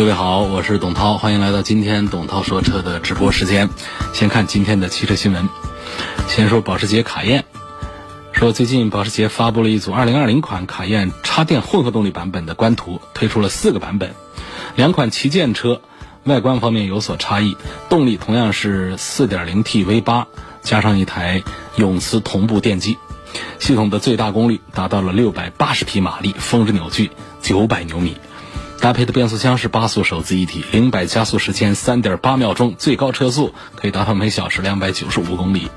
各位好，我是董涛，欢迎来到今天董涛说车的直播时间。先看今天的汽车新闻，先说保时捷卡宴，说最近保时捷发布了一组2020款卡宴插电混合动力版本的官图，推出了四个版本。两款旗舰车外观方面有所差异，动力同样是 4.0T V8，加上一台永磁同步电机，系统的最大功率达到了680匹马力，峰值扭矩900牛米。搭配的变速箱是八速手自一体，零百加速时间三点八秒钟，最高车速可以达到每小时两百九十五公里。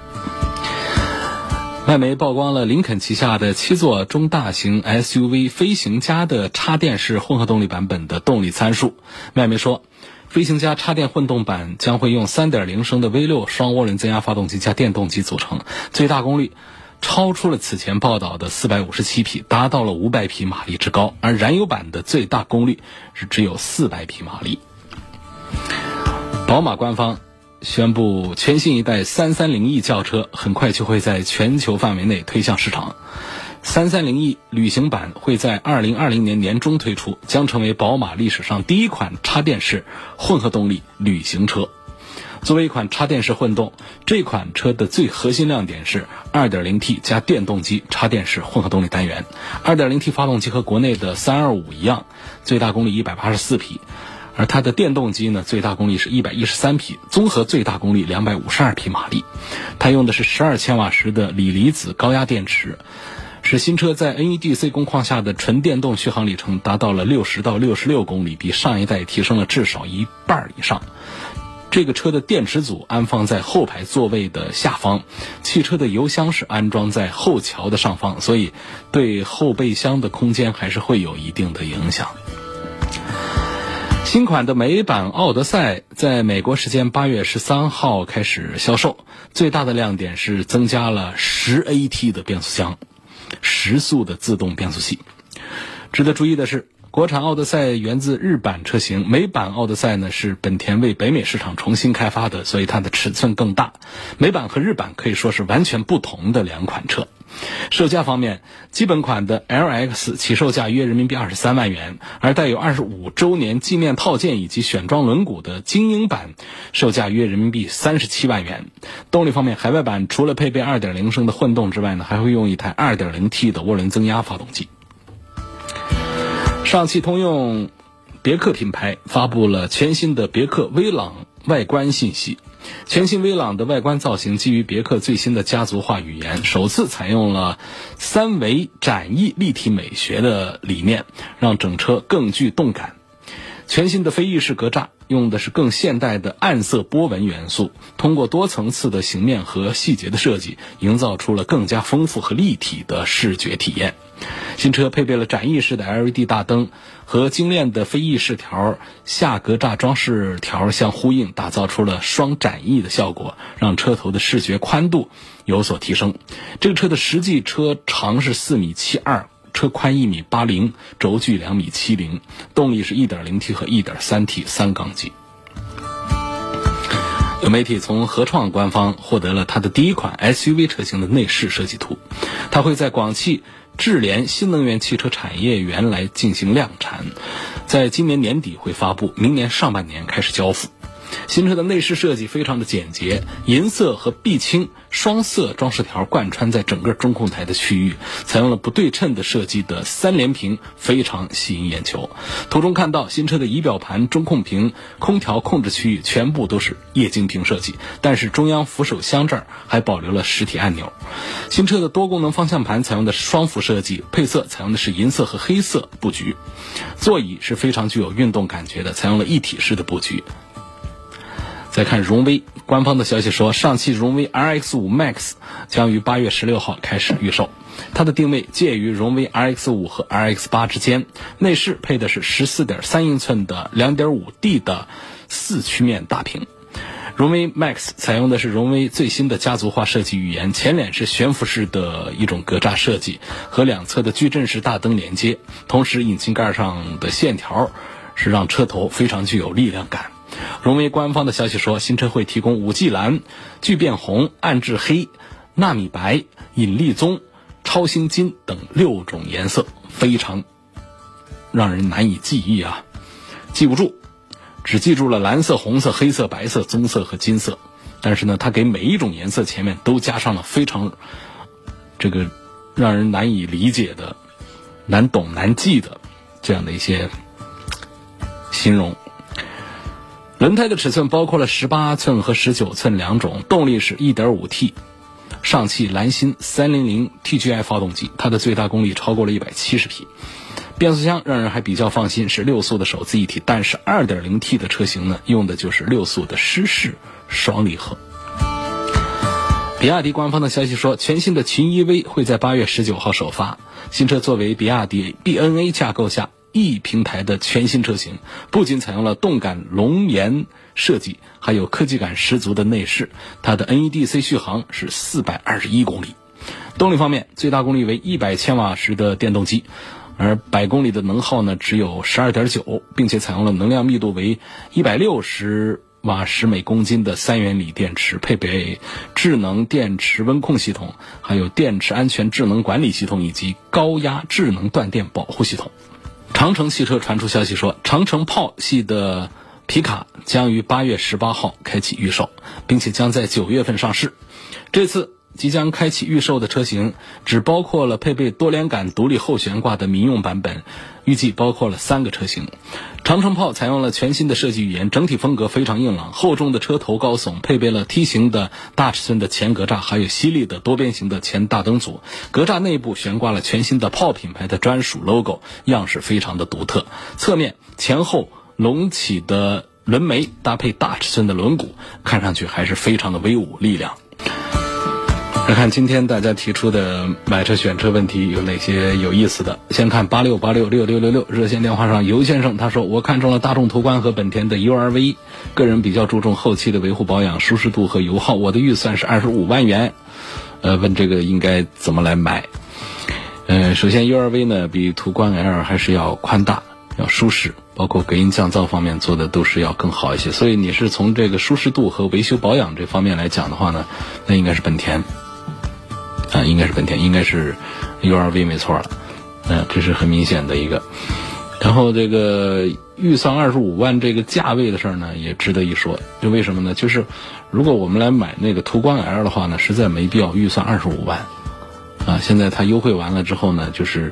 外媒曝光了林肯旗下的七座中大型 SUV 飞行家的插电式混合动力版本的动力参数。外媒说，飞行家插电混动版将会用三点零升的 V 六双涡轮增压发动机加电动机组成，最大功率。超出了此前报道的四百五十七匹，达到了五百匹马力之高，而燃油版的最大功率是只有四百匹马力。宝马官方宣布，全新一代三三零 E 轿车很快就会在全球范围内推向市场。三三零 E 旅行版会在二零二零年年中推出，将成为宝马历史上第一款插电式混合动力旅行车。作为一款插电式混动，这款车的最核心亮点是 2.0T 加电动机插电式混合动力单元。2.0T 发动机和国内的325一样，最大功率184匹，而它的电动机呢，最大功率是一百一十三匹，综合最大功率两百五十二匹马力。它用的是十二千瓦时的锂离子高压电池，使新车在 NEDC 工况下的纯电动续航里程达到了六十到六十六公里，比上一代提升了至少一半以上。这个车的电池组安放在后排座位的下方，汽车的油箱是安装在后桥的上方，所以对后备箱的空间还是会有一定的影响。新款的美版奥德赛在美国时间八月十三号开始销售，最大的亮点是增加了十 AT 的变速箱，十速的自动变速器。值得注意的是。国产奥德赛源自日版车型，美版奥德赛呢是本田为北美市场重新开发的，所以它的尺寸更大。美版和日版可以说是完全不同的两款车。售价方面，基本款的 LX 起售价约人民币二十三万元，而带有二十五周年纪念套件以及选装轮毂的精英版，售价约人民币三十七万元。动力方面，海外版除了配备二点零升的混动之外呢，还会用一台二点零 T 的涡轮增压发动机。上汽通用别克品牌发布了全新的别克威朗外观信息。全新威朗的外观造型基于别克最新的家族化语言，首次采用了三维展翼立体美学的理念，让整车更具动感。全新的飞翼式格栅用的是更现代的暗色波纹元素，通过多层次的形面和细节的设计，营造出了更加丰富和立体的视觉体验。新车配备了展翼式的 LED 大灯和精炼的飞翼饰条，下格栅装饰条相呼应，打造出了双展翼的效果，让车头的视觉宽度有所提升。这个车的实际车长是四米七二。车宽一米八零，轴距两米七零，动力是一点零 T 和一点三 T 三缸机。有媒体从合创官方获得了它的第一款 SUV 车型的内饰设计图，它会在广汽智联新能源汽车产业园来进行量产，在今年年底会发布，明年上半年开始交付。新车的内饰设计非常的简洁，银色和碧青双色装饰条贯穿在整个中控台的区域，采用了不对称的设计的三连屏，非常吸引眼球。图中看到新车的仪表盘、中控屏、空调控制区域全部都是液晶屏设计，但是中央扶手箱这儿还保留了实体按钮。新车的多功能方向盘采用的是双幅设计，配色采用的是银色和黑色布局。座椅是非常具有运动感觉的，采用了一体式的布局。再看荣威，官方的消息说，上汽荣威 RX5 Max 将于八月十六号开始预售。它的定位介于荣威 RX5 和 RX8 之间。内饰配的是十四点三英寸的两点五 D 的四曲面大屏。荣威 MAX 采用的是荣威最新的家族化设计语言，前脸是悬浮式的一种格栅设计，和两侧的矩阵式大灯连接。同时，引擎盖上的线条是让车头非常具有力量感。荣威官方的消息说，新车会提供五 G 蓝、聚变红、暗质黑、纳米白、引力棕、超星金等六种颜色，非常让人难以记忆啊，记不住。只记住了蓝色、红色、黑色、白色、棕色和金色，但是呢，它给每一种颜色前面都加上了非常这个让人难以理解的、难懂难记的这样的一些形容。轮胎的尺寸包括了十八寸和十九寸两种，动力是一点五 T 上汽蓝芯三零零 TGI 发动机，它的最大功率超过了一百七十匹。变速箱让人还比较放心，是六速的手自一体，但是 2.0T 的车型呢，用的就是六速的湿式双离合。比亚迪官方的消息说，全新的秦 EV 会在八月十九号首发。新车作为比亚迪 BNA 架构下 E 平台的全新车型，不仅采用了动感龙颜设计，还有科技感十足的内饰。它的 NEDC 续航是四百二十一公里。动力方面，最大功率为一百千瓦时的电动机。而百公里的能耗呢，只有十二点九，并且采用了能量密度为一百六十瓦时每公斤的三元锂电池，配备智能电池温控系统，还有电池安全智能管理系统以及高压智能断电保护系统。长城汽车传出消息说，长城炮系的皮卡将于八月十八号开启预售，并且将在九月份上市。这次。即将开启预售的车型只包括了配备多连杆独立后悬挂的民用版本，预计包括了三个车型。长城炮采用了全新的设计语言，整体风格非常硬朗，厚重的车头高耸，配备了梯形的大尺寸的前格栅，还有犀利的多边形的前大灯组。格栅内部悬挂了全新的炮品牌的专属 logo，样式非常的独特。侧面前后隆起的轮眉搭配大尺寸的轮毂，看上去还是非常的威武力量。来看今天大家提出的买车选车问题有哪些有意思的？先看八六八六六六六六热线电话上尤先生他说：“我看中了大众途观和本田的 URV，个人比较注重后期的维护保养、舒适度和油耗。我的预算是二十五万元，呃，问这个应该怎么来买？呃，首先 URV 呢比途观 L 还是要宽大、要舒适，包括隔音降噪方面做的都是要更好一些。所以你是从这个舒适度和维修保养这方面来讲的话呢，那应该是本田。”啊，应该是本田，应该是 URV 没错了，嗯，这是很明显的一个。然后这个预算二十五万这个价位的事儿呢，也值得一说。就为什么呢？就是如果我们来买那个途观 L 的话呢，实在没必要预算二十五万。啊，现在它优惠完了之后呢，就是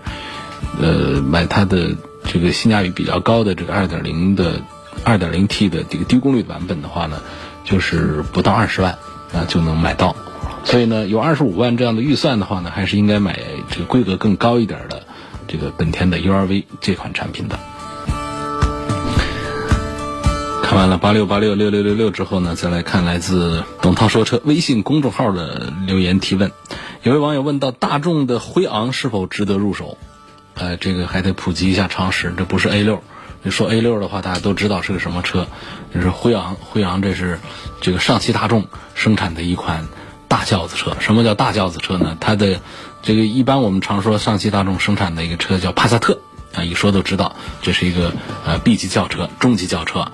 呃买它的这个性价比比较高的这个二点零的二点零 T 的这个低功率版本的话呢，就是不到二十万啊就能买到。所以呢，有二十五万这样的预算的话呢，还是应该买这个规格更高一点的这个本田的 URV 这款产品的。看完了八六八六六六六六之后呢，再来看来自董涛说车微信公众号的留言提问。有位网友问到：大众的辉昂是否值得入手？呃，这个还得普及一下常识，这不是 A 六。你说 A 六的话，大家都知道是个什么车？就是辉昂，辉昂这是这个上汽大众生产的一款。大轿子车，什么叫大轿子车呢？它的这个一般我们常说上汽大众生产的一个车叫帕萨特啊，一说都知道，这是一个呃 B 级轿车、中级轿车，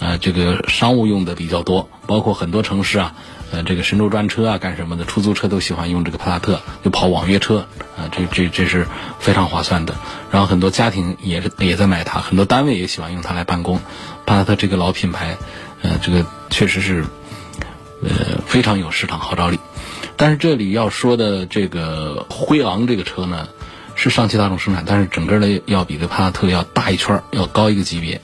呃，这个商务用的比较多，包括很多城市啊，呃，这个神州专车啊干什么的，出租车都喜欢用这个帕萨特，就跑网约车啊，这这这是非常划算的。然后很多家庭也是也在买它，很多单位也喜欢用它来办公。帕萨特这个老品牌，呃，这个确实是。呃，非常有市场号召力，但是这里要说的这个辉昂这个车呢，是上汽大众生产，但是整个的要比这帕萨特要大一圈，要高一个级别。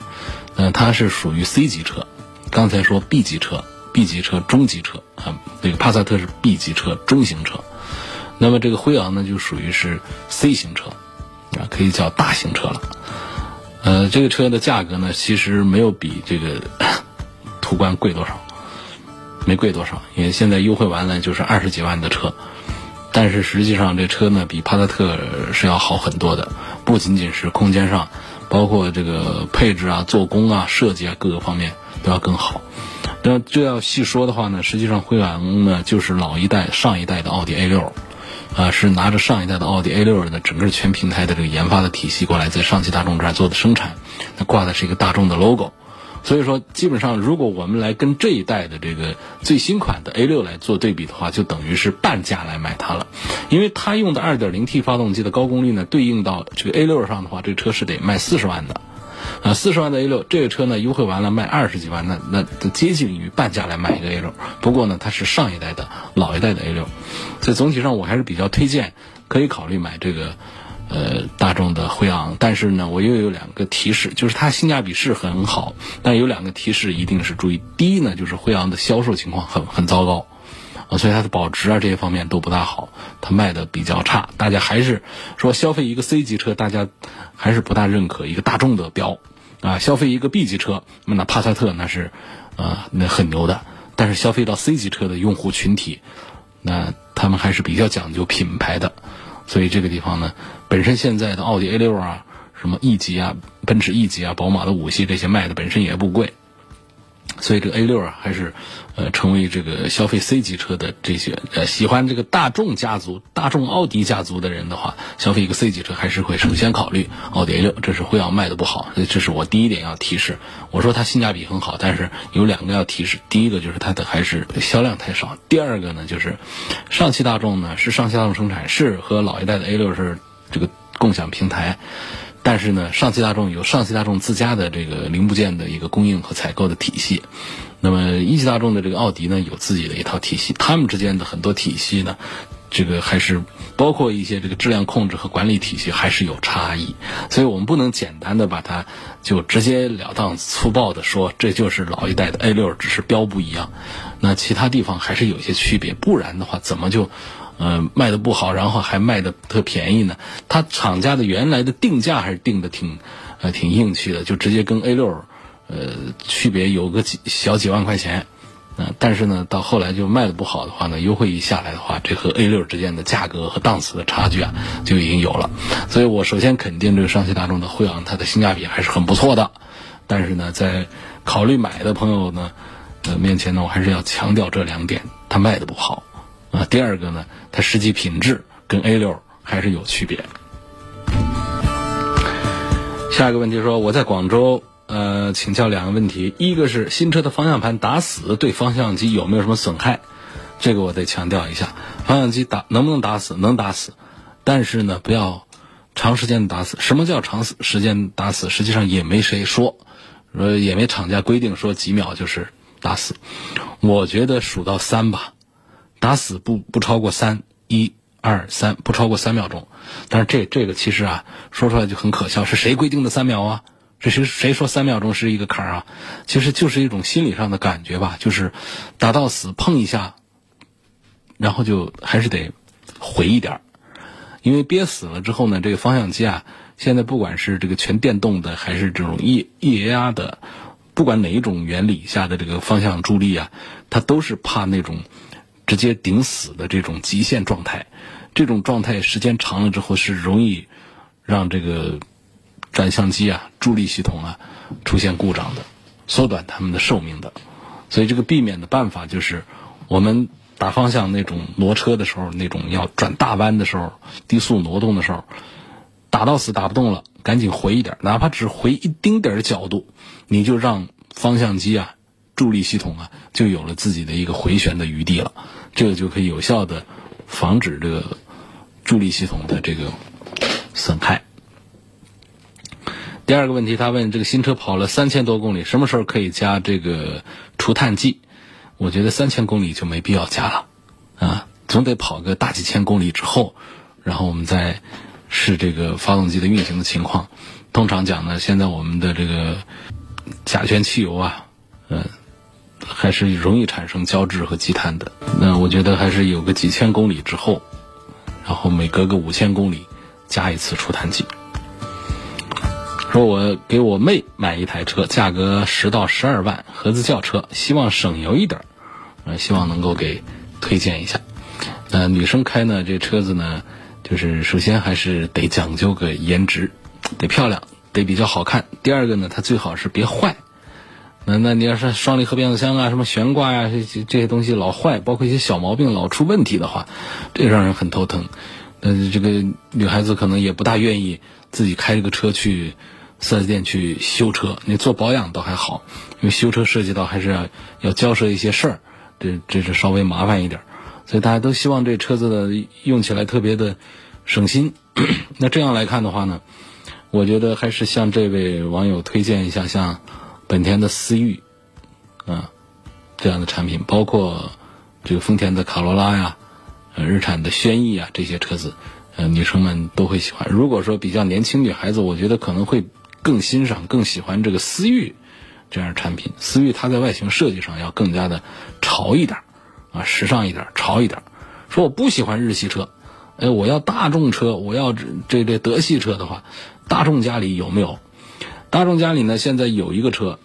嗯，它是属于 C 级车。刚才说 B 级车、B 级车、中级车啊，这个帕萨特是 B 级车、中型车。那么这个辉昂呢，就属于是 C 型车，啊，可以叫大型车了。呃，这个车的价格呢，其实没有比这个 途观贵多少。没贵多少，因为现在优惠完了就是二十几万的车，但是实际上这车呢比帕萨特是要好很多的，不仅仅是空间上，包括这个配置啊、做工啊、设计啊各个方面都要更好。那这要细说的话呢，实际上辉昂呢就是老一代、上一代的奥迪 A 六，啊，是拿着上一代的奥迪 A 六的整个全平台的这个研发的体系过来，在上汽大众这儿做的生产，那挂的是一个大众的 logo。所以说，基本上如果我们来跟这一代的这个最新款的 A 六来做对比的话，就等于是半价来买它了，因为它用的 2.0T 发动机的高功率呢，对应到这个 A 六上的话，这车是得卖四十万的，啊，四十万的 A 六，这个车呢优惠完了卖二十几万，那那接近于半价来买一个 A 六。不过呢，它是上一代的老一代的 A 六，所以总体上我还是比较推荐，可以考虑买这个。呃，大众的辉昂，但是呢，我又有两个提示，就是它性价比是很好，但有两个提示一定是注意。第一呢，就是辉昂的销售情况很很糟糕，啊，所以它的保值啊这些方面都不大好，它卖的比较差。大家还是说消费一个 C 级车，大家还是不大认可一个大众的标，啊，消费一个 B 级车，那帕萨特那是，啊，那很牛的，但是消费到 C 级车的用户群体，那他们还是比较讲究品牌的。所以这个地方呢，本身现在的奥迪 A 六啊，什么 E 级啊，奔驰 E 级啊，宝马的五系这些卖的本身也不贵，所以这个 A 六啊，还是呃成为这个消费 C 级车的这些呃喜欢这个大众家族、大众奥迪家族的人的话，消费一个 C 级车还是会首先考虑奥迪 A 六。这是辉昂卖的不好，所以这是我第一点要提示。我说它性价比很好，但是有两个要提示：第一个就是它的还是销量太少；第二个呢就是。上汽大众呢是上汽大众生产，是和老一代的 A 六是这个共享平台，但是呢，上汽大众有上汽大众自家的这个零部件的一个供应和采购的体系，那么一汽大众的这个奥迪呢有自己的一套体系，他们之间的很多体系呢。这个还是包括一些这个质量控制和管理体系还是有差异，所以我们不能简单的把它就直截了当、粗暴的说这就是老一代的 A 六，只是标不一样，那其他地方还是有一些区别，不然的话怎么就，呃卖的不好，然后还卖的特便宜呢？它厂家的原来的定价还是定的挺，呃挺硬气的，就直接跟 A 六，呃区别有个几小几万块钱。嗯，但是呢，到后来就卖的不好的话呢，优惠一下来的话，这和 A 六之间的价格和档次的差距啊，就已经有了。所以我首先肯定这个上汽大众的辉昂，它的性价比还是很不错的。但是呢，在考虑买的朋友呢，呃面前呢，我还是要强调这两点：它卖的不好啊。第二个呢，它实际品质跟 A 六还是有区别。下一个问题说，我在广州。呃，请教两个问题，一个是新车的方向盘打死对方向机有没有什么损害？这个我得强调一下，方向机打能不能打死？能打死，但是呢，不要长时间打死。什么叫长时间打死？实际上也没谁说，呃，也没厂家规定说几秒就是打死。我觉得数到三吧，打死不不超过三，一二三，不超过三秒钟。但是这这个其实啊，说出来就很可笑，是谁规定的三秒啊？这谁谁说三秒钟是一个坎儿啊？其实就是一种心理上的感觉吧，就是打到死碰一下，然后就还是得回一点儿，因为憋死了之后呢，这个方向机啊，现在不管是这个全电动的还是这种液液压的，不管哪一种原理下的这个方向助力啊，它都是怕那种直接顶死的这种极限状态，这种状态时间长了之后是容易让这个。转向机啊，助力系统啊，出现故障的，缩短它们的寿命的，所以这个避免的办法就是，我们打方向那种挪车的时候，那种要转大弯的时候，低速挪动的时候，打到死打不动了，赶紧回一点，哪怕只回一丁点儿角度，你就让方向机啊，助力系统啊，就有了自己的一个回旋的余地了，这个就可以有效的防止这个助力系统的这个损害。第二个问题，他问这个新车跑了三千多公里，什么时候可以加这个除碳剂？我觉得三千公里就没必要加了，啊，总得跑个大几千公里之后，然后我们再试这个发动机的运行的情况。通常讲呢，现在我们的这个甲醛汽油啊，嗯，还是容易产生胶质和积碳的。那我觉得还是有个几千公里之后，然后每隔个五千公里加一次除碳剂。说我给我妹买一台车，价格十到十二万，合资轿车，希望省油一点，呃，希望能够给推荐一下。呃，女生开呢，这车子呢，就是首先还是得讲究个颜值，得漂亮，得比较好看。第二个呢，它最好是别坏。那那你要是双离合变速箱啊，什么悬挂呀、这这这些东西老坏，包括一些小毛病老出问题的话，这让人很头疼。那，这个女孩子可能也不大愿意自己开这个车去四 S 店去修车。你做保养倒还好，因为修车涉及到还是要要交涉一些事儿，这这是稍微麻烦一点。所以大家都希望这车子的用起来特别的省心。那这样来看的话呢，我觉得还是向这位网友推荐一下，像本田的思域啊这样的产品，包括这个丰田的卡罗拉呀、呃日产的轩逸啊这些车子，呃女生们都会喜欢。如果说比较年轻女孩子，我觉得可能会更欣赏、更喜欢这个思域这样的产品。思域它在外形设计上要更加的潮一点啊，时尚一点、潮一点。说我不喜欢日系车。哎，我要大众车，我要这这德系车的话，大众家里有没有？大众家里呢，现在有一个车，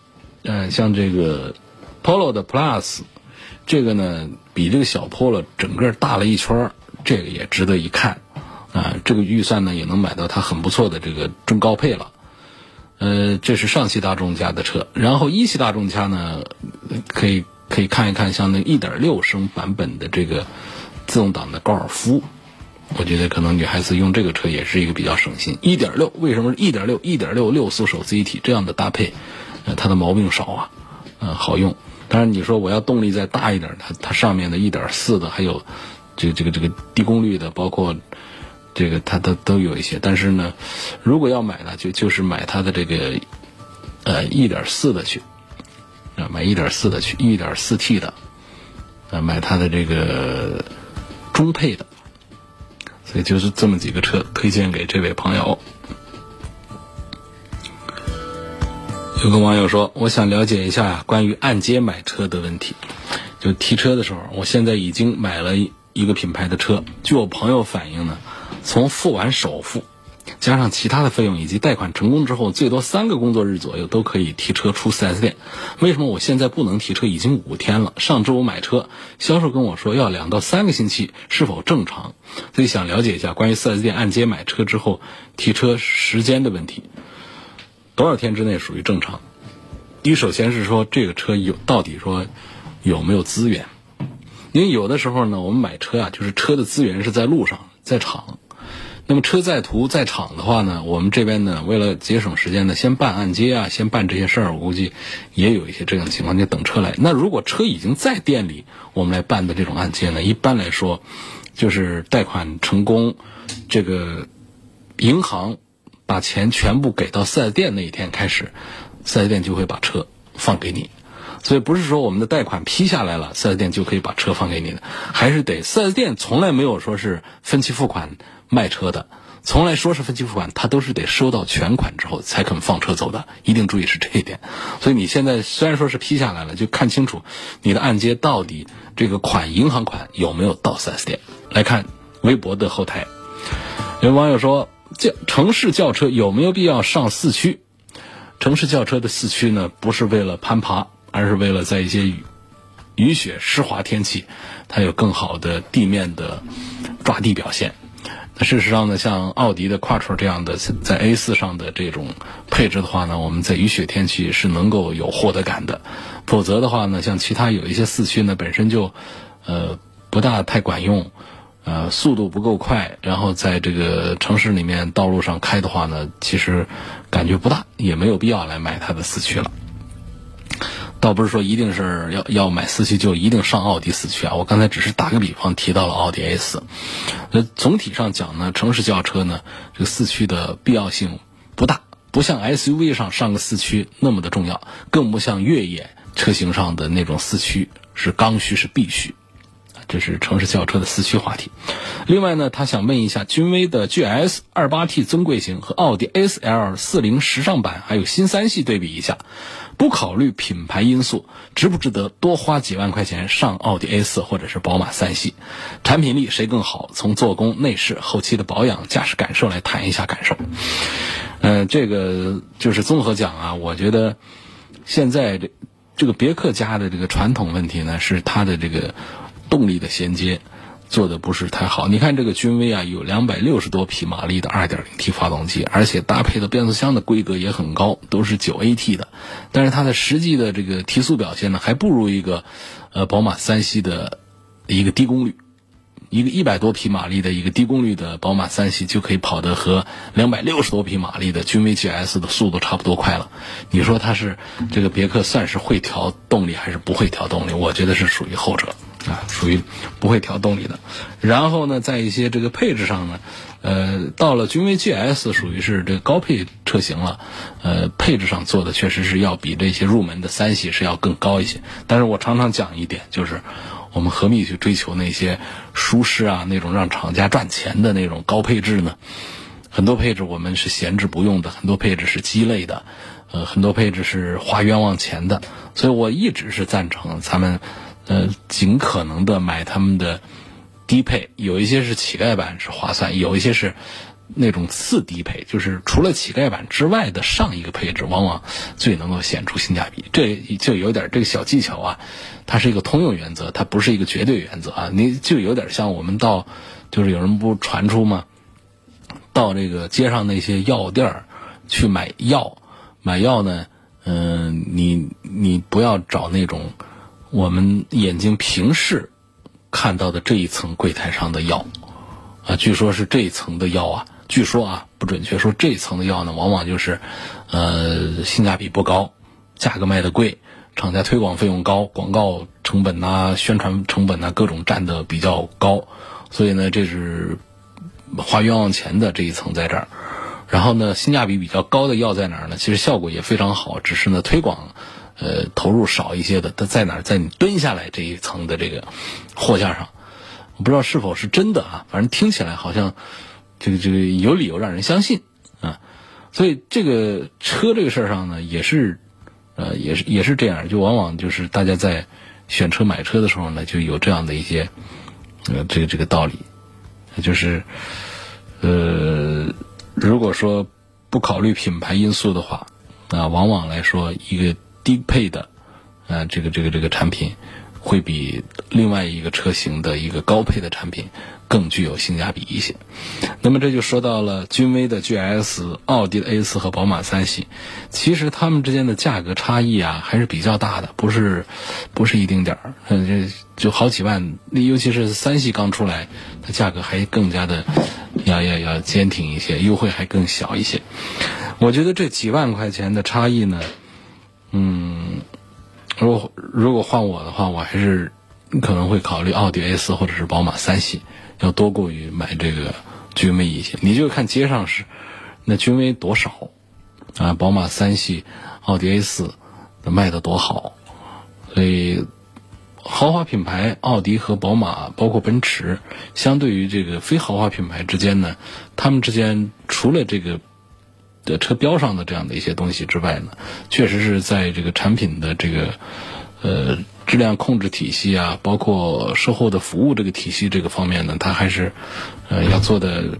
嗯，像这个 Polo 的 Plus，这个呢比这个小 Polo 整个大了一圈这个也值得一看啊。这个预算呢也能买到它很不错的这个中高配了。呃，这是上汽大众家的车，然后一汽大众家呢，可以可以看一看像那1.6升版本的这个自动挡的高尔夫。我觉得可能女孩子用这个车也是一个比较省心。一点六为什么是一点六？一点六六速手自一体这样的搭配，呃，它的毛病少啊，嗯，好用。当然你说我要动力再大一点，它它上面的一点四的，还有这个这个这个低功率的，包括这个它都都有一些。但是呢，如果要买呢，就就是买它的这个呃一点四的去，啊，买一点四的去，一点四 T 的，啊，买它的这个中配的。也就是这么几个车推荐给这位朋友。有个网友说：“我想了解一下关于按揭买车的问题。就提车的时候，我现在已经买了一个品牌的车。据我朋友反映呢，从付完首付，加上其他的费用以及贷款成功之后，最多三个工作日左右都可以提车出 4S 店。为什么我现在不能提车？已经五天了。上周我买车，销售跟我说要两到三个星期，是否正常？所以想了解一下关于 4S 店按揭买车之后提车时间的问题。多少天之内属于正常？第一首先是说这个车有到底说有没有资源？因为有的时候呢，我们买车啊，就是车的资源是在路上，在厂。那么车在途在厂的话呢，我们这边呢，为了节省时间呢，先办按揭啊，先办这些事儿。我估计也有一些这样的情况，就等车来。那如果车已经在店里，我们来办的这种按揭呢，一般来说就是贷款成功，这个银行把钱全部给到四 S 店那一天开始，四 S 店就会把车放给你。所以不是说我们的贷款批下来了，四 S 店就可以把车放给你的，还是得四 S 店从来没有说是分期付款。卖车的从来说是分期付款，他都是得收到全款之后才肯放车走的，一定注意是这一点。所以你现在虽然说是批下来了，就看清楚你的按揭到底这个款银行款有没有到 4S 店。来看微博的后台，有网友说：轿城市轿车有没有必要上四驱？城市轿车的四驱呢，不是为了攀爬，而是为了在一些雨雨雪湿滑天气，它有更好的地面的抓地表现。那事实上呢，像奥迪的 quattro 这样的在 A 四上的这种配置的话呢，我们在雨雪天气是能够有获得感的。否则的话呢，像其他有一些四驱呢，本身就呃不大太管用，呃速度不够快，然后在这个城市里面道路上开的话呢，其实感觉不大，也没有必要来买它的四驱了。倒不是说一定是要要买四驱就一定上奥迪四驱啊！我刚才只是打个比方提到了奥迪 A 四。那总体上讲呢，城市轿车呢，这个四驱的必要性不大，不像 SUV 上上个四驱那么的重要，更不像越野车型上的那种四驱是刚需是必须。这是城市轿车的四驱话题。另外呢，他想问一下，君威的 GS 二八 T 尊贵型和奥迪 S L 四零时尚版还有新三系对比一下，不考虑品牌因素，值不值得多花几万块钱上奥迪 A 四或者是宝马三系？产品力谁更好？从做工、内饰、后期的保养、驾驶感受来谈一下感受。嗯，这个就是综合讲啊，我觉得现在这这个别克家的这个传统问题呢，是它的这个。动力的衔接，做的不是太好。你看这个君威啊，有两百六十多匹马力的 2.0T 发动机，而且搭配的变速箱的规格也很高，都是 9AT 的。但是它的实际的这个提速表现呢，还不如一个呃宝马三系的一个低功率。一个一百多匹马力的一个低功率的宝马三系就可以跑得和两百六十多匹马力的君威 GS 的速度差不多快了。你说它是这个别克算是会调动力还是不会调动力？我觉得是属于后者啊，属于不会调动力的。然后呢，在一些这个配置上呢，呃，到了君威 GS 属于是这个高配车型了，呃，配置上做的确实是要比这些入门的三系是要更高一些。但是我常常讲一点就是。我们何必去追求那些舒适啊，那种让厂家赚钱的那种高配置呢？很多配置我们是闲置不用的，很多配置是鸡肋的，呃，很多配置是花冤枉钱的。所以我一直是赞成咱们，呃，尽可能的买他们的低配，有一些是乞丐版是划算，有一些是。那种次低配，就是除了乞丐版之外的上一个配置，往往最能够显出性价比。这就有点这个小技巧啊，它是一个通用原则，它不是一个绝对原则啊。你就有点像我们到，就是有人不传出吗？到这个街上那些药店儿去买药，买药呢，嗯，你你不要找那种我们眼睛平视看到的这一层柜台上的药啊，据说是这一层的药啊。据说啊，不准确说这一层的药呢，往往就是，呃，性价比不高，价格卖的贵，厂家推广费用高，广告成本呐、宣传成本呐，各种占的比较高，所以呢，这是花冤枉钱的这一层在这儿。然后呢，性价比比较高的药在哪儿呢？其实效果也非常好，只是呢推广，呃，投入少一些的。它在哪儿？在你蹲下来这一层的这个货架上，我不知道是否是真的啊，反正听起来好像。这个这个有理由让人相信啊，所以这个车这个事儿上呢，也是，呃，也是也是这样，就往往就是大家在选车买车的时候呢，就有这样的一些，呃，这个这个道理，就是，呃，如果说不考虑品牌因素的话，啊，往往来说一个低配的，呃，这个这个这个产品，会比另外一个车型的一个高配的产品。更具有性价比一些，那么这就说到了君威的 GS、奥迪的 A 四和宝马三系，其实它们之间的价格差异啊还是比较大的，不是不是一丁点儿，嗯，这就好几万，那尤其是三系刚出来，它价格还更加的要要要坚挺一些，优惠还更小一些。我觉得这几万块钱的差异呢，嗯，如果如果换我的话，我还是可能会考虑奥迪 A 四或者是宝马三系。要多过于买这个君威一些，你就看街上是那君威多少啊，宝马三系、奥迪 A 四卖的多好，所以豪华品牌奥迪和宝马，包括奔驰，相对于这个非豪华品牌之间呢，他们之间除了这个的车标上的这样的一些东西之外呢，确实是在这个产品的这个呃。质量控制体系啊，包括售后的服务这个体系这个方面呢，它还是，呃，要做的，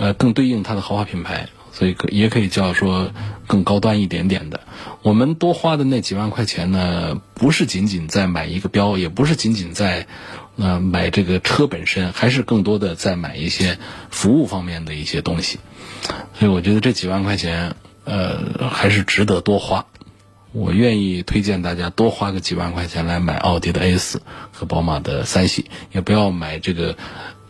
呃，更对应它的豪华品牌，所以可也可以叫说更高端一点点的。我们多花的那几万块钱呢，不是仅仅在买一个标，也不是仅仅在，呃，买这个车本身，还是更多的在买一些服务方面的一些东西。所以我觉得这几万块钱，呃，还是值得多花。我愿意推荐大家多花个几万块钱来买奥迪的 A 四和宝马的三系，也不要买这个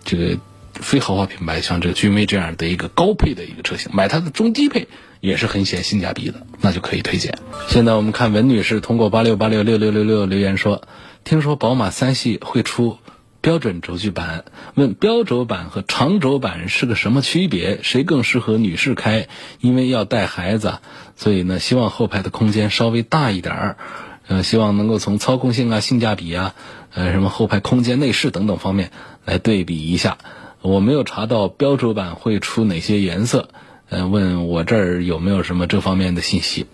这个非豪华品牌，像这个君威这样的一个高配的一个车型，买它的中低配也是很显性价比的，那就可以推荐。现在我们看文女士通过八六八六六六六六留言说，听说宝马三系会出。标准轴距版，问标轴版和长轴版是个什么区别？谁更适合女士开？因为要带孩子，所以呢，希望后排的空间稍微大一点儿。呃，希望能够从操控性啊、性价比啊、呃什么后排空间、内饰等等方面来对比一下。我没有查到标轴版会出哪些颜色，呃，问我这儿有没有什么这方面的信息？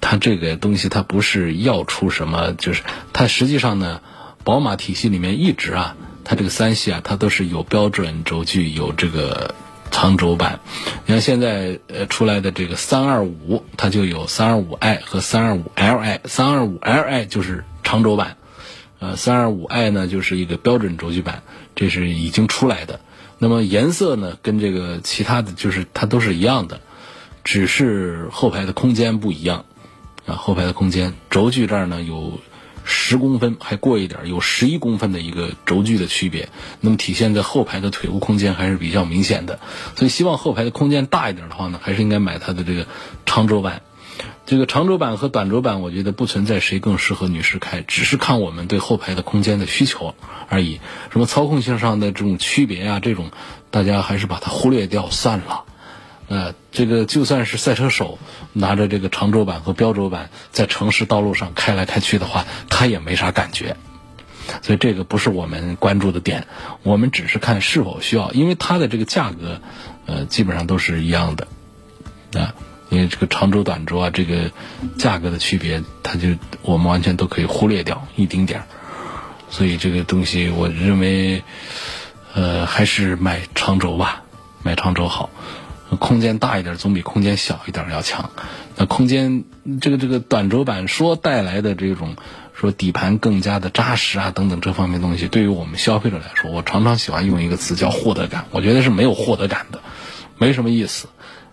它这个东西它不是要出什么，就是它实际上呢。宝马体系里面一直啊，它这个三系啊，它都是有标准轴距，有这个长轴版。你看现在呃出来的这个三二五，它就有三二五 i 和三二五 li，三二五 li 就是长轴版，呃，三二五 i 呢就是一个标准轴距版，这是已经出来的。那么颜色呢，跟这个其他的就是它都是一样的，只是后排的空间不一样啊。后排的空间，轴距这儿呢有十公分，还过一点，有十一公分的一个轴距的区别。那么体现在后排的腿部空间还是比较明显的。所以希望后排的空间大一点的话呢，还是应该买它的这个长轴版。这个长轴版和短轴版，我觉得不存在谁更适合女士开，只是看我们对后排的空间的需求而已。什么操控性上的这种区别呀，这种大家还是把它忽略掉算了。呃，这个就算是赛车手拿着这个长轴版和标轴版在城市道路上开来开去的话，他也没啥感觉。所以这个不是我们关注的点，我们只是看是否需要，因为它的这个价格，呃，基本上都是一样的啊。因为这个长轴、短轴啊，这个价格的区别，它就我们完全都可以忽略掉一丁点儿。所以这个东西，我认为，呃，还是买长轴吧，买长轴好，空间大一点总比空间小一点要强。那空间这个这个短轴版说带来的这种说底盘更加的扎实啊等等这方面东西，对于我们消费者来说，我常常喜欢用一个词叫获得感。我觉得是没有获得感的，没什么意思。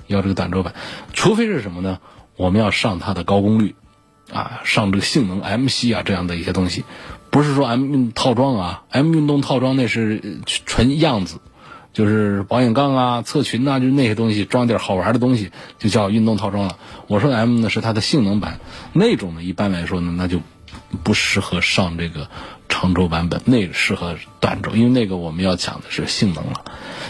要这个短轴版，除非是什么呢？我们要上它的高功率，啊，上这个性能 M 系啊这样的一些东西，不是说 M 运套装啊，M 运动套装那是纯样子，就是保险杠啊、侧裙呐，就是那些东西装点好玩的东西就叫运动套装了。我说的 M 呢是它的性能版，那种呢一般来说呢那就不适合上这个长轴版本，那个适合短轴，因为那个我们要讲的是性能了。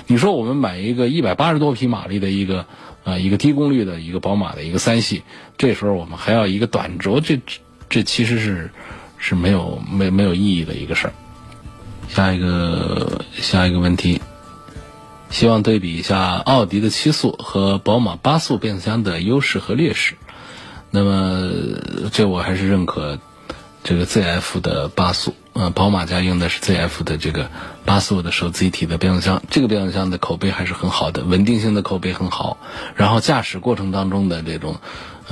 你说我们买一个一百八十多匹马力的一个。啊，一个低功率的一个宝马的一个三系，这时候我们还要一个短轴，这这其实是是没有没没有意义的一个事儿。下一个下一个问题，希望对比一下奥迪的七速和宝马八速变速箱的优势和劣势。那么这我还是认可这个 ZF 的八速。呃，宝马家用的是 ZF 的这个八速的手自一体的变速箱，这个变速箱的口碑还是很好的，稳定性的口碑很好。然后驾驶过程当中的这种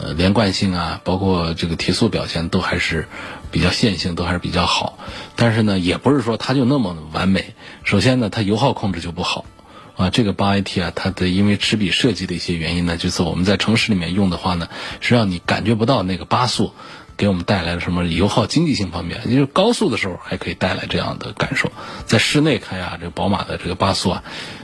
呃连贯性啊，包括这个提速表现都还是比较线性，都还是比较好。但是呢，也不是说它就那么完美。首先呢，它油耗控制就不好啊。这个八 AT 啊，它的因为齿比设计的一些原因呢，就是我们在城市里面用的话呢，是让你感觉不到那个八速。给我们带来了什么油耗经济性方面？就是高速的时候还可以带来这样的感受，在室内开啊，这个宝马的这个八速啊，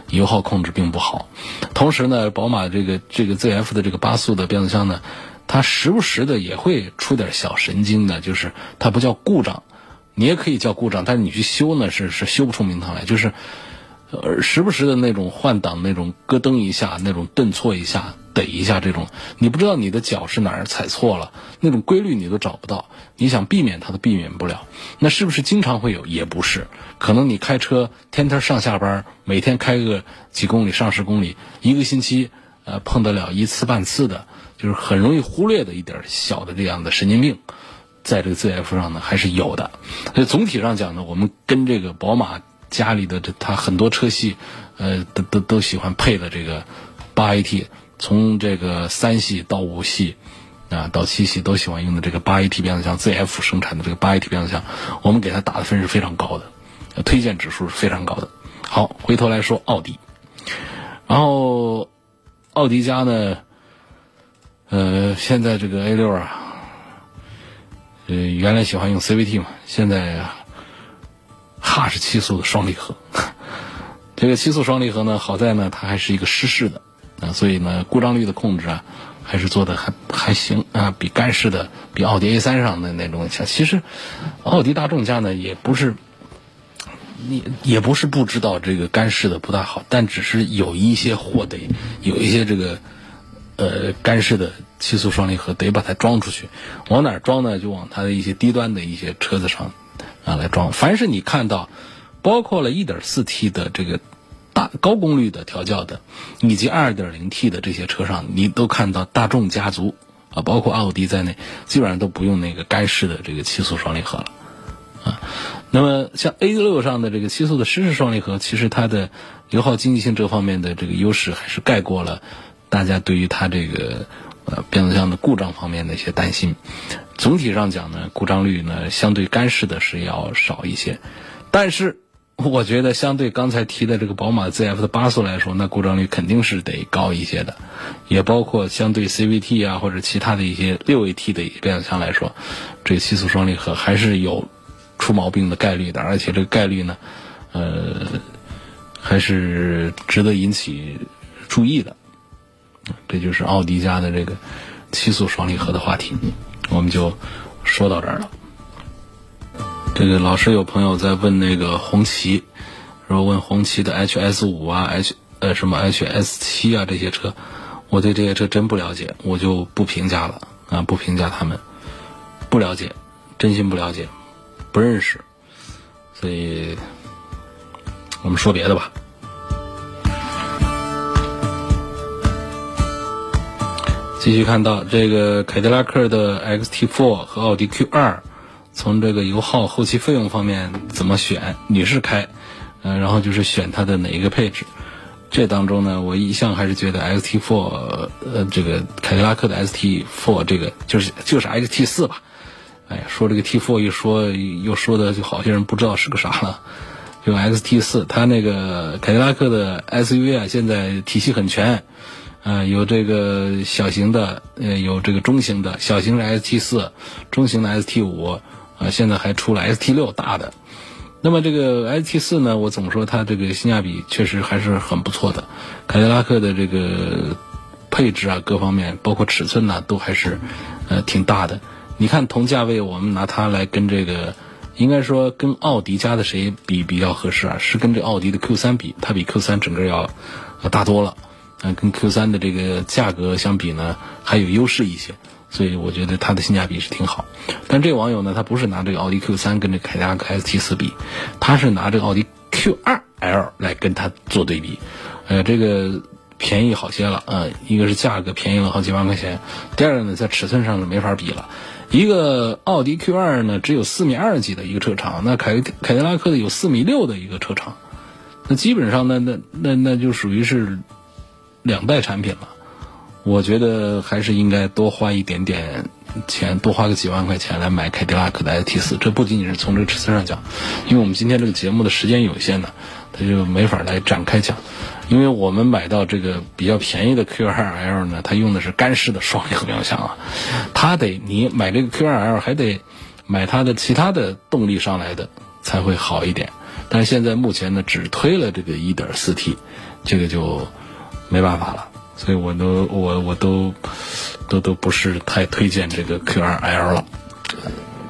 油耗控制并不好。同时呢，宝马这个这个 ZF 的这个八速的变速箱呢，它时不时的也会出点小神经的，就是它不叫故障，你也可以叫故障，但是你去修呢是是修不出名堂来，就是呃时不时的那种换挡那种咯噔一下，那种顿挫一下。怼一下这种，你不知道你的脚是哪儿踩错了，那种规律你都找不到，你想避免它都避免不了。那是不是经常会有？也不是，可能你开车天天上下班，每天开个几公里、上十公里，一个星期呃碰得了一次半次的，就是很容易忽略的一点小的这样的神经病，在这个 ZF 上呢还是有的。所以总体上讲呢，我们跟这个宝马家里的这它很多车系，呃都都都喜欢配的这个八 AT。从这个三系到五系，啊，到七系都喜欢用的这个八 AT 变速箱，ZF 生产的这个八 AT 变速箱，我们给它打的分是非常高的，推荐指数是非常高的。好，回头来说奥迪，然后奥迪家呢，呃，现在这个 A 六啊，呃，原来喜欢用 CVT 嘛，现在哈是七速的双离合，这个七速双离合呢，好在呢，它还是一个湿式的。啊，所以呢，故障率的控制啊，还是做的还还行啊，比干式的，比奥迪 A 三上的那种强。其实，奥迪大众家呢，也不是，你也不是不知道这个干式的不大好，但只是有一些货得有一些这个，呃，干式的七速双离合得把它装出去，往哪装呢？就往它的一些低端的一些车子上啊来装。凡是你看到，包括了 1.4T 的这个。大高功率的调教的，以及 2.0T 的这些车上，你都看到大众家族啊，包括奥迪在内，基本上都不用那个干式的这个七速双离合了啊。那么像 A6 上的这个七速的湿式双离合，其实它的油耗经济性这方面的这个优势，还是盖过了大家对于它这个呃变速箱的故障方面的一些担心。总体上讲呢，故障率呢相对干式的是要少一些，但是我觉得相对刚才提的这个宝马 ZF 的八速来说，那故障率肯定是得高一些的，也包括相对 CVT 啊或者其他的一些六 AT 的变速箱来说，这七速双离合还是有出毛病的概率的，而且这个概率呢，呃，还是值得引起注意的。这就是奥迪家的这个七速双离合的话题。我们就说到这儿了。这个老是有朋友在问那个红旗，说问红旗的 HS 五啊，H 呃什么 HS 七啊这些车，我对这些车真不了解，我就不评价了啊，不评价他们，不了解，真心不了解，不认识，所以我们说别的吧。继续看到这个凯迪拉克的 XT4 和奥迪 Q2，从这个油耗、后期费用方面怎么选？女士开，嗯，然后就是选它的哪一个配置？这当中呢，我一向还是觉得 XT4，呃，这个凯迪拉克的 XT4，这个就是就是 XT4 吧。哎呀，说这个 T4 一说又说的就好些人不知道是个啥了，就 XT4，它那个凯迪拉克的 SUV 啊，现在体系很全。呃，有这个小型的，呃，有这个中型的，小型的 ST 四，中型的 ST 五，啊，现在还出了 ST 六大的。那么这个 ST 四呢，我总说它这个性价比确实还是很不错的。凯迪拉克的这个配置啊，各方面包括尺寸呢，都还是呃挺大的。你看同价位，我们拿它来跟这个，应该说跟奥迪家的谁比比较合适啊？是跟这奥迪的 Q 三比，它比 Q 三整个要大多了。嗯，跟 Q 三的这个价格相比呢，还有优势一些，所以我觉得它的性价比是挺好。但这个网友呢，他不是拿这个奥迪 Q 三跟这凯迪拉克 ST 四比，他是拿这个奥迪 Q 二 L 来跟它做对比。呃，这个便宜好些了，呃，一个是价格便宜了好几万块钱，第二个呢，在尺寸上呢没法比了。一个奥迪 Q 二呢，只有四米二几的一个车长，那凯凯迪拉克的有四米六的一个车长，那基本上呢，那那那就属于是。两代产品了，我觉得还是应该多花一点点钱，多花个几万块钱来买凯迪拉克的 ST 四。这不仅仅是从这个尺寸上讲，因为我们今天这个节目的时间有限呢，它就没法来展开讲。因为我们买到这个比较便宜的 Q2L 呢，它用的是干式的双离合变速箱啊，它得你买这个 Q2L 还得买它的其他的动力上来的才会好一点。但是现在目前呢，只推了这个 1.4T，这个就。没办法了，所以我都我我都都都不是太推荐这个 Q2L 了，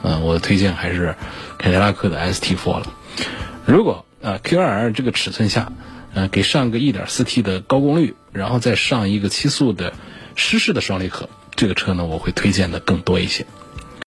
嗯，我推荐还是凯迪拉克的 ST4 了。如果啊 Q2L 这个尺寸下，呃，给上个 1.4T 的高功率，然后再上一个七速的湿式的双离合，这个车呢，我会推荐的更多一些。